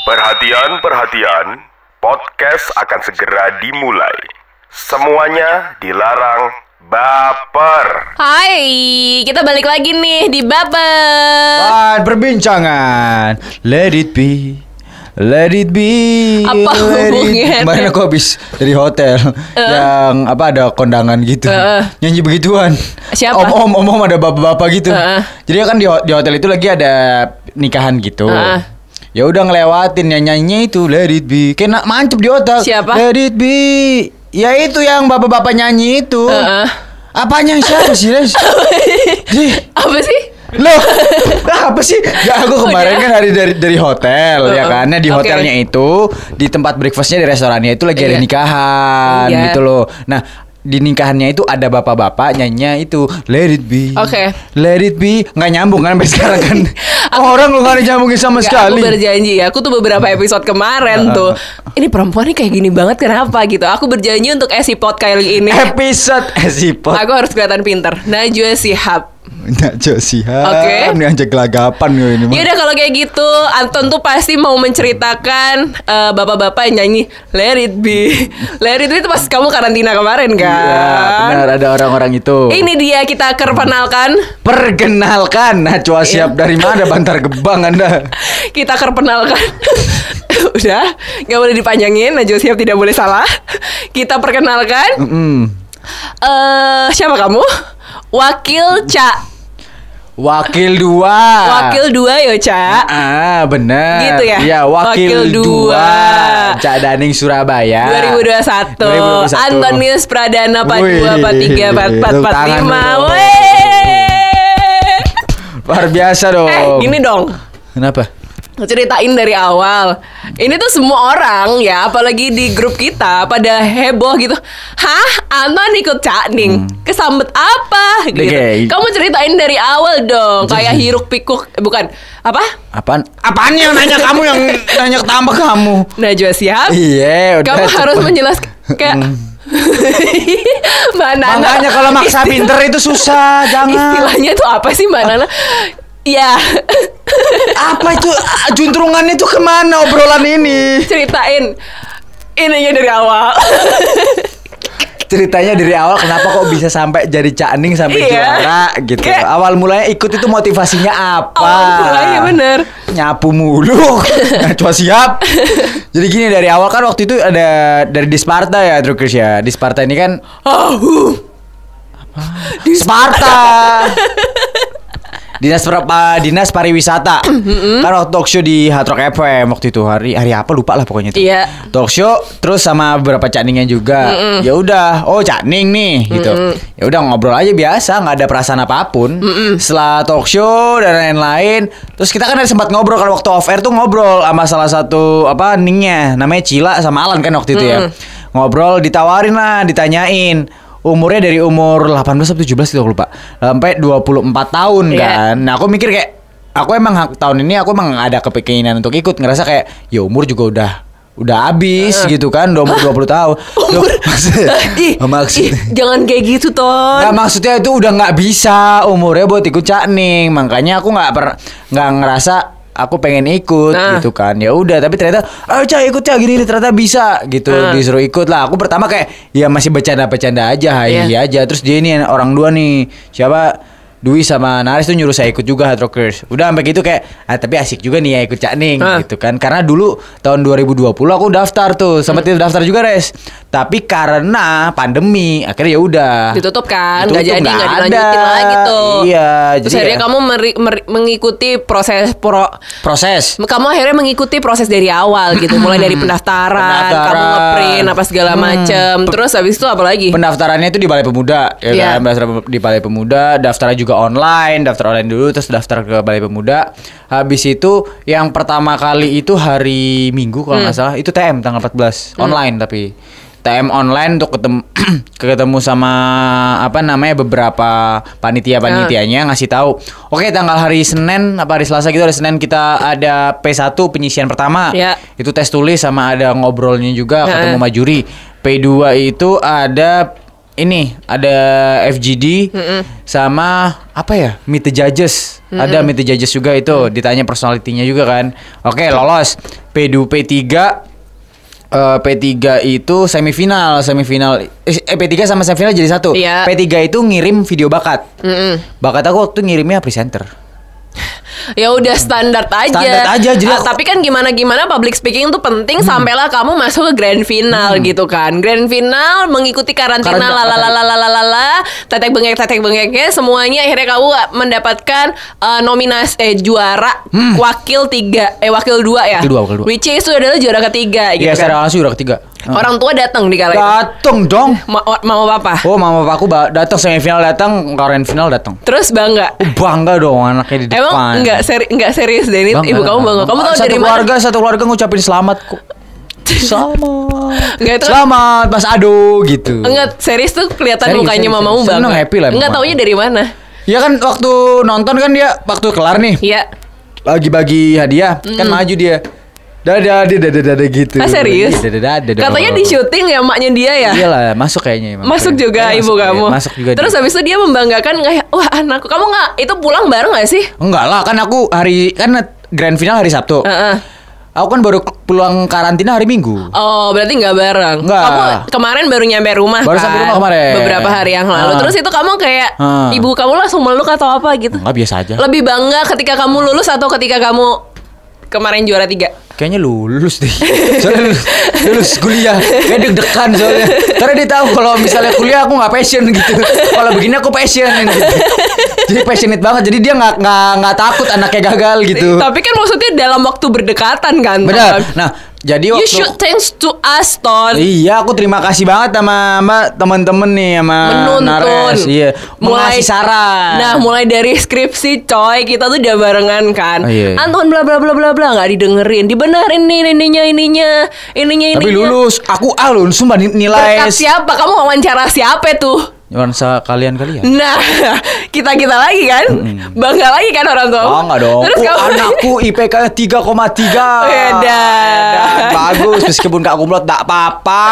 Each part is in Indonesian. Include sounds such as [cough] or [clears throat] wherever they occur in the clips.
Perhatian, perhatian. Podcast akan segera dimulai. Semuanya dilarang baper. Hai, kita balik lagi nih di Baper. Bahan perbincangan Let it be Let it be Apa let it- hubungannya? Kemarin aku habis dari hotel Yang apa ada kondangan gitu Uh. Nyanyi begituan Siapa? Om-om om-om ada bapak-bapak gitu Uh. Jadi kan di, di hotel itu lagi ada nikahan gitu Uh. Ya udah ngelewatin nyanyinya itu Let it be Kayak na- mantep di otak Siapa? Let it be Ya itu yang bapak-bapak nyanyi itu Uh-uh. Apanya yang siapa sih Les? [laughs] Apa sih? Loh, [laughs] apa sih? Ya aku kemarin kan dari dari dari hotel ya Uh-uh. kan. Nah, di Oke. hotelnya itu di tempat breakfastnya di restorannya itu lagi ada Iya. nikahan Iya. gitu loh. Nah, di nikahannya itu ada bapak-bapak nyanyinya itu Let it be. Oke. Let it be. Nggak nyambung kan sampai sekarang kan. [laughs] Orang lu nggak ada nyambungin sama Nggak, sekali. Aku berjanji ya, aku tuh beberapa episode kemarin tuh Ini perempuan nih kayak gini banget kenapa gitu Aku berjanji untuk esipot kali ini Episode eh sipot. Aku harus kelihatan pinter Najwa Sihab Nggak josihan. Oke. Ini aja gelagapan gue ini. Yaudah kalau kayak gitu Anton tuh pasti mau menceritakan eh, Bapak-bapak yang nyanyi Let it be [laughs] Let it be itu pas kamu karantina kemarin kan Iya, benar ada orang-orang itu. Ini dia kita perkenalkan Perkenalkan Najwa Iya. siap dari mana Bantar Gebang Anda [laughs] Kita perkenalkan [laughs] Udah nggak boleh dipanjangin Najwa Sihab tidak boleh salah Kita perkenalkan Mm-mm. eh Siapa kamu? Wakil Ca Wakil dua Wakil dua yo Ca Ah benar Gitu ya? Iya wakil, Wakil dua. dua Cak Daning Surabaya 2021, 2021. Antonius Pradana Wih, 42 43 tepuk tangan 44 dulu. 45 Wey. Luar biasa dong Eh gini dong Kenapa? Ceritain dari awal Ini tuh semua orang ya Apalagi di grup kita Pada heboh gitu Hah? Anton ikut cakning Kesambet apa? Gitu. Oke. Kamu ceritain dari awal dong Kayak hiruk pikuk eh, Bukan Apa? Apaan? Apaan yang nanya kamu yang nanya tambah kamu? Najwa siap Iya udah Kamu harus cepet. menjelaskan Kayak [laughs] Mbak Nana Makanya kalau maksa pinter itu susah Jangan Istilahnya tuh apa sih Mbak Nana? Ya Apa itu Juntrungannya itu ke mana obrolan ini Ceritain Ininya dari awal ceritanya dari awal kenapa kok bisa sampai jadi Cak Ning sampai Iya. juara gitu. Kayak- Awal mulanya ikut itu motivasinya apa? Awal mulanya bener. Nyapu mulu. [laughs] Cuma siap. jadi gini dari awal kan waktu itu ada dari Disparta ya Drukers ya. Disparta ini kan Oh, Sparta. [laughs] Dinas Perpa, Dinas Pariwisata. kan waktu talk show di Hard Rock FM waktu itu hari hari apa lupa lah pokoknya itu. Iya. Talk show terus sama beberapa cakningnya juga. Ya udah, oh cakning nih gitu. Ya udah ngobrol aja biasa, nggak ada perasaan apa pun. Setelah talk show dan lain-lain, terus kita kan ada sempat ngobrol kalau waktu off air tuh ngobrol sama salah satu apa ningnya namanya Cila sama Alan kan waktu itu ya. Ngobrol ditawarin lah, ditanyain umurnya dari umur 18 sampai 17 gitu aku lupa. Sampai 24 tahun Iya. kan. Nah, aku mikir kayak aku emang tahun ini aku emang ada kepikiran untuk ikut ngerasa kayak ya umur juga udah udah habis gitu kan udah umur [laughs] 20 tahun. Duh, maksud, [laughs] ih, [laughs] maksud ih, jangan kayak gitu Ton. Nggak, maksudnya itu udah nggak bisa umurnya buat ikut cakning makanya aku nggak per nggak ngerasa aku pengen ikut Nah. gitu kan ya udah tapi ternyata ayo cak ikut cak gini ternyata bisa gitu Nah. disuruh ikut lah aku pertama kayak ya masih bercanda-bercanda aja hai Iya. aja terus dia ini orang dua nih siapa Dwi sama Naris tuh nyuruh saya ikut juga Hard Rockers Udah sampai gitu kayak ah, Tapi asik juga nih ya ikut cakning Ah. gitu kan Karena dulu tahun 2020 aku daftar tuh Sempat Hmm. daftar juga Res Tapi karena pandemi Akhirnya ya udah Ditutup kan, Ditutup, nggak jadi, nggak nggak ada. dilanjutin lagi tuh. Iya, Terus jadi akhirnya ya- kamu meri- meri- mengikuti proses pro Proses kamu akhirnya mengikuti proses dari awal gitu, mulai dari pendaftaran, [clears throat] Pendaftaran. kamu ngeprint apa segala Hmm. macem. Terus habis itu apa lagi? Pendaftarannya itu di Balai Pemuda ya Iya. kan di Balai Pemuda Daftarnya juga online Daftar online dulu Terus daftar ke Balai Pemuda. Habis itu Yang pertama kali itu hari Minggu Kalau Hmm. nggak salah Itu TM tanggal 14 Online tapi. TM online untuk ketemu [clears throat] ketemu sama apa namanya beberapa panitia panitianya ngasih tahu. Oke tanggal hari Senin apa hari Selasa gitu hari Senin kita ada P1 penyisian pertama. Ya. itu tes tulis sama ada ngobrolnya juga Heeh. ketemu sama juri. P2 itu ada ini ada FGD sama apa ya Meet the Judges. Ada Meet the Judges juga itu ditanya personalitinya juga kan. Oke lolos. P2 P3 eh, P3 itu semifinal semifinal eh P3 sama semifinal jadi satu. Iya. P3 itu ngirim video bakat. Bakat aku waktu ngirimnya presenter Ya udah standar aja. Standar aja, jadi Ah, tapi kan gimana gimana public speaking itu penting Hmm. sampailah kamu masuk ke grand final gitu kan. Grand final mengikuti karantina lalalalalala tetek bengek tetek bengeknya semuanya akhirnya kamu mendapatkan eh, nominasi eh juara wakil tiga eh wakil dua ya. Hmm. Wakil dua, wakil dua. Which is itu adalah juara ketiga gitu Iya kan. secara langsung udah ketiga Orang tua datang di kala itu. dateng dong [laughs] Ma mau apa? oh mama papaku ba- datang semifinal datang karen final datang Terus bangga. Oh, bangga dong anaknya di depan Emang enggak seri enggak serius deh ini Bangga. ibu kamu bangga. Kamu tahu satu dari mana? keluarga satu keluarga ngucapin selamat kok selamat Enggak, itu- selamat Mas Ado gitu Enggak, serius tuh kelihatan Serius, mukanya serius, mamamu serius. Seneng, happy lah Enggak taunya dari mana? ya kan waktu nonton kan dia waktu kelar nih Iya. lagi bagi hadiah kan maju dia dadah dadah dadah dadah gitu Ah serius? Iya, dadah dadah dong. Katanya di syuting ya maknya dia ya. iyalah masuk kayaknya emang. Masuk juga Masuk ibu dia, kamu. masuk juga Terus dia. habis itu dia membanggakan kayak wah anakku. Kamu nggak itu pulang bareng gak sih? enggak lah kan aku hari kan grand final hari Sabtu Heeh. Aku kan baru pulang karantina hari Minggu Oh berarti nggak bareng. Nggak. Kamu kemarin baru nyampe rumah Baru kan? sampai rumah kemarin. Beberapa hari yang lalu. Ah. Terus itu kamu kayak Ah. ibu kamu langsung meluk atau apa gitu? enggak biasa aja Lebih bangga ketika kamu lulus atau ketika kamu kemarin juara tiga? Kayaknya lulus deh. Soalnya lulus, lulus kuliah. Kayak deg-degan soalnya. Karena dia tahu kalau misalnya kuliah aku nggak passion gitu. Kalau begini aku passion gitu. Jadi passionate banget. Jadi dia nggak nggak nggak takut anaknya gagal gitu. Tapi kan maksudnya dalam waktu berdekatan kan? Benar. Ton? Nah, jadi You waktu should thanks to us, Ton. Iya, aku terima kasih banget sama sama teman-teman nih sama Menuntun. Nares. Iya, mengasih saran. Nah, mulai dari skripsi, coy, kita tuh udah barengan kan. Oh, iya. Anton bla bla bla bla bla nggak didengerin, dibenerin nih ininya ininya, ininya ininya. tapi lulus, aku A loh, sumpah ni- nilai Berkat siapa? Kamu wawancara siapa tuh? Nuansa kalian-kalian. Nah, [laughs] kita kita lagi kan, bangga lagi kan orang tua. Enggak dong. Terus Oh, kamu anakku IPK 3,3. Edan. Bagus meskipun gak kumlot tak apa-apa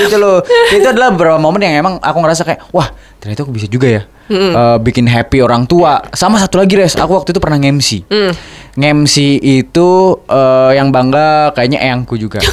gitu loh. Itu adalah beberapa momen yang emang aku ngerasa kayak wah, ternyata aku bisa juga ya. Eh, bikin happy orang tua. Sama satu lagi Res, aku waktu itu pernah nge-MC. Mm. Nge-MC itu eh, yang bangga kayaknya eyangku juga. [laughs]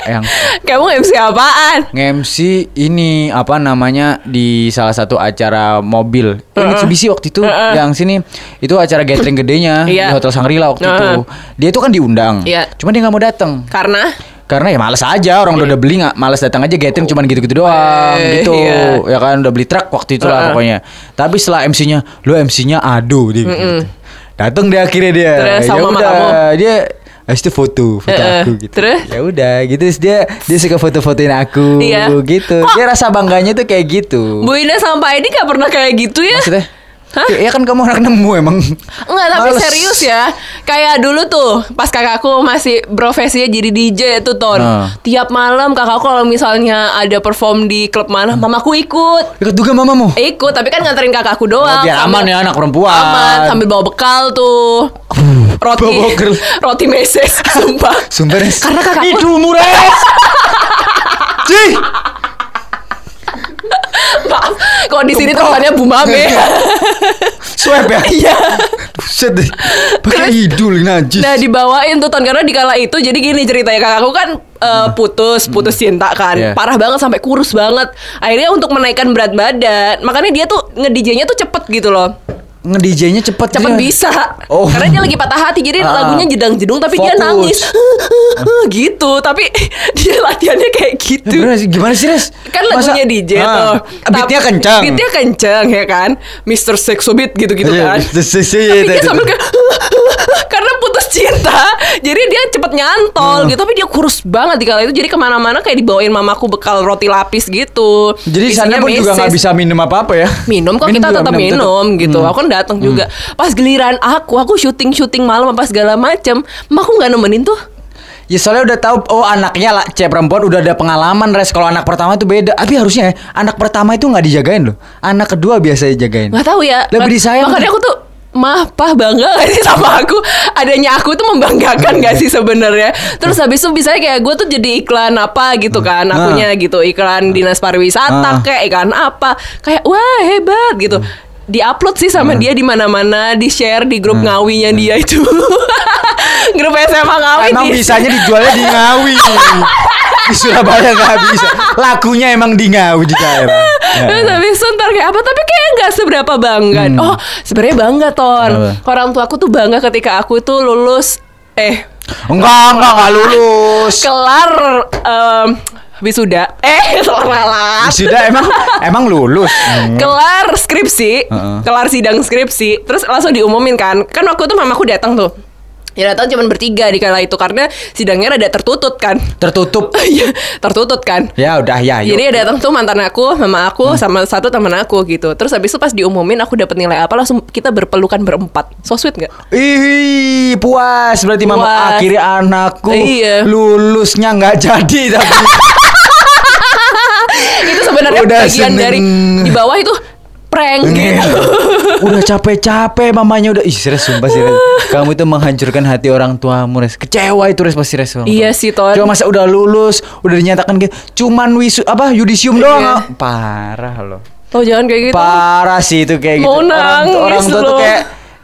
Eyang. kamu MC apaan? Nge-MC ini apa namanya di salah satu acara mobil Uh-uh. Mitsubishi waktu itu yang sini itu acara gathering gedenya Iya. di Hotel Sangrila waktu itu. Uh-uh. Dia itu kan diundang. Iya. Cuma dia nggak mau datang. Karena Karena ya males aja orang udah, udah beli nggak males datang aja gathering cuman gitu-gitu doang Eh, gitu iya. ya kan udah beli truk waktu itu lah Uh-uh. pokoknya tapi setelah MC-nya lu MC-nya ado dia gitu. datang dia akhirnya dia Terus Ya udah, dia Habis itu foto, foto Uh-uh. aku gitu. Terus? Ya udah, gitu Terus dia dia suka foto-fotoin aku Iya. gitu. Kok- Dia rasa bangganya tuh kayak gitu. Bu Ina sama Pak Edi gak pernah kayak gitu ya? Maksudnya? Hah? Ya, ya kan kamu anak nemu emang. Enggak, tapi Males. serius ya. Kayak dulu tuh, pas kakakku masih profesinya jadi DJ tuh, Ton. Nah. Tiap malam kakakku kalau misalnya ada perform di klub mana, mamaku ikut. Ikut juga mamamu. Ikut, tapi kan nganterin kakakku doang. Oh, biar aman ya, anak perempuan. Aman, sambil bawa bekal tuh. Roti, roti meses, [laughs] sumpah. Res. Karena kakakku- Hidungmu Res. [laughs] Cih. Maaf, kalau di sini temannya Bu Mame. Swab ya? Iya. Buset deh. Pakai hidul najis. Nah dibawain tuh Ton Karena di kala itu Jadi gini ceritanya Kakakku kan eh, putus Putus cinta kan Iya. Parah banget Sampai kurus banget Akhirnya untuk menaikkan berat badan Makanya dia tuh Nge-DJ-nya tuh cepet gitu loh Nge-DJ-nya cepet Cepet dia. bisa Oh. Karena dia lagi patah hati Jadi Ah. lagunya jedang-jedung Tapi dia Fokus. nangis [laughs] Gitu Tapi [laughs] dia latihannya kayak Ya, gitu bener sih, gimana sih Res? kan lagunya Masa- DJ Ah, tuh Beatnya kencang Beatnya kencang ya kan Mr. Sexo Beat gitu-gitu Iya, kan Tapi dia sambil kayak [laughs] Karena putus cinta Jadi dia cepet nyantol gitu Tapi dia kurus banget di kala itu Jadi ke mana-mana kayak dibawain mamaku bekal roti lapis gitu Jadi sana pun juga meses. bisa minum apa-apa ya? Minum kok kita tetap minum, gitu. Hmm. Aku kan datang juga. Pas giliran aku, aku syuting syuting malam apa segala macem. Mak aku nggak nemenin tuh. Ya soalnya udah tahu oh anaknya lah cewek perempuan udah ada pengalaman res kalau anak pertama itu beda. Tapi harusnya ya, anak pertama itu nggak dijagain loh. Anak kedua biasa dijagain. Nggak tahu ya. Lebih disayang. Makanya aku tuh Mah, pah bangga gak sih sama aku? Adanya aku tuh membanggakan gak sih sebenarnya? Terus habis itu bisa kayak gue tuh jadi iklan apa gitu kan, akunya gitu iklan dinas pariwisata Ah. kayak iklan apa, kayak wah hebat gitu. Diupload sih sama dia di mana-mana, di share di grup ngawinya dia itu. [laughs] grup SMA ngawi Emang di- bisanya dijualnya di Ngawi. [laughs] Di Surabaya nggak bisa. Lakunya emang di Ngawi di daerah. [laughs] Ya. Terus habis itu ntar kayak apa Tapi kayak nggak seberapa bangga Oh sebenarnya bangga Ton Hmm. Apa? Orang tua aku tuh bangga ketika aku tuh lulus Eh Enggak, enggak, enggak lulus. Kelar em, Wisuda Eh [laughs] salah Sudah emang emang lulus. [laughs] Kelar skripsi Heeh. Kelar sidang skripsi Terus langsung diumumin kan Kan waktu itu mamaku datang tuh Ya datang cuma bertiga di kala itu Karena sidangnya rada tertutup kan Tertutup. [laughs] Iya tertutup kan Ya udah ya. yuk. Jadi yang datang tuh mantan aku, mama aku, Hmm. sama satu teman aku gitu. Terus habis itu pas diumumin aku dapat nilai apa langsung kita berpelukan berempat. So sweet nggak? Ih, puas berarti mama Puas. akhirnya anakku Iya. lulusnya nggak jadi tapi sebenarnya Udah bagian seneng. dari di bawah itu prank gitu. [laughs] udah capek-capek mamanya udah ih sumpah serius kamu itu menghancurkan hati orang tuamu res kecewa itu res pasti res orang. Iya sih, Ton. Coba masa udah lulus udah dinyatakan gitu cuman wisu apa yudisium Iya. doang parah loh Oh jangan kayak gitu. parah sih itu kayak gitu Mau orang, nangis orang tua tuh loh. kayak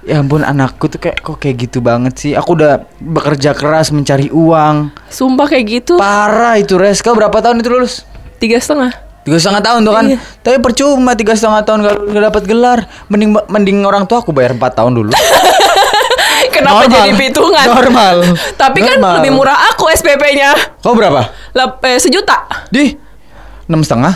ya ampun anakku tuh kayak kok kayak gitu banget sih aku udah bekerja keras mencari uang Sumpah kayak gitu. parah itu res kau berapa tahun itu lulus Tiga setengah. Tiga setengah tahun tuh kan Iya. tapi percuma tiga setengah tahun gak, gak dapat gelar mending mending orang tua aku bayar empat tahun dulu [laughs] Kenapa Normal. jadi pitungan? Normal. [laughs] Tapi kan Normal. lebih murah aku SPP-nya. kau berapa Lep, eh, sejuta. di enam setengah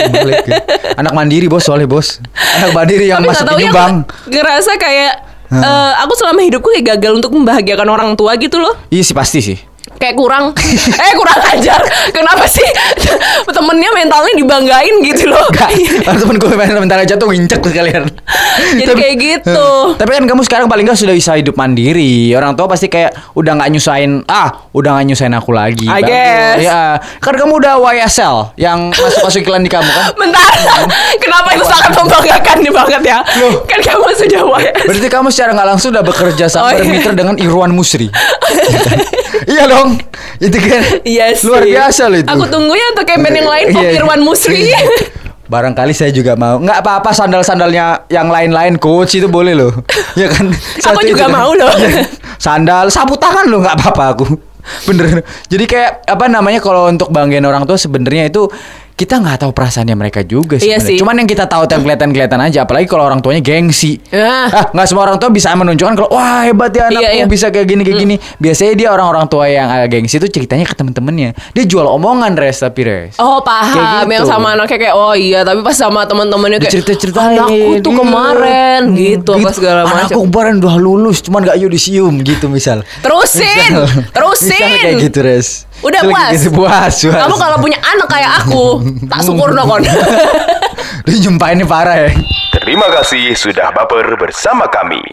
[laughs] anak mandiri bos soalnya bos anak mandiri yang Tapi masuk tahu ya nyumbang ngerasa kayak eh, aku selama hidupku kayak gagal untuk membahagiakan orang tua gitu loh. iya sih pasti sih kayak kurang [laughs] eh kurang ajar kenapa sih [laughs] temennya mentalnya dibanggain gitu loh Gak, temen gue main bentar aja tuh wincek sekalian. Jadi kayak gitu. Tapi kan kamu sekarang paling gak sudah bisa hidup mandiri. Orang tua pasti kayak udah nggak nyusahin, ah, udah nggak nyusahin aku lagi. I guess. Ya, kan kamu udah YSL yang masuk masuk iklan di kamu kan. [laughs] bentar kenapa itu sangat membanggakan nih banget ya kan kamu sudah WS Berarti kamu secara nggak langsung udah bekerja sama Oh, iya. dengan Irwan Musri. Iya kan? Iya dong. [laughs] Itu kan Iya sih luar biasa loh itu. Aku tunggu ya untuk campaign yang lain Pop [laughs] Iya. Irwan Musri Barangkali saya juga mau. Nggak apa-apa sandal-sandalnya yang lain-lain coach itu boleh loh. [laughs] Ya kan? Satu juga kan. mau loh. Iya. Sandal, sapu tangan loh nggak apa-apa aku. Bener. Jadi kayak apa namanya kalau untuk banggain orang tua sebenarnya itu kita nggak tahu perasaannya mereka juga Iya sebenarnya. sih. Cuman yang kita tahu yang kelihatan-kelihatan aja. Apalagi kalau orang tuanya gengsi. Ya. Ah, nggak semua orang tua bisa menunjukkan kalau wah hebat ya anakku Iya, iya. bisa kayak gini kayak gini. Biasanya dia orang-orang tua yang agak gengsi itu ceritanya ke temen-temennya. Dia jual omongan res tapi res. Oh paham Kayak gitu. Yang sama anaknya kayak Oh iya Tapi pas sama teman-temannya kayak Dicerita-ceritain. Anakku tuh Iya. kemarin Gitu apa segala macam Anakku kemarin udah lulus, cuman gak yudisium gitu misal. Terusin Misal. Terusin Misal kayak gitu, Res. Udah puas? Puas, puas. Kamu kalau punya anak kayak aku Tak syukur no kon [laughs] Dia nyumpainnya parah ya. Terima kasih sudah baper bersama kami.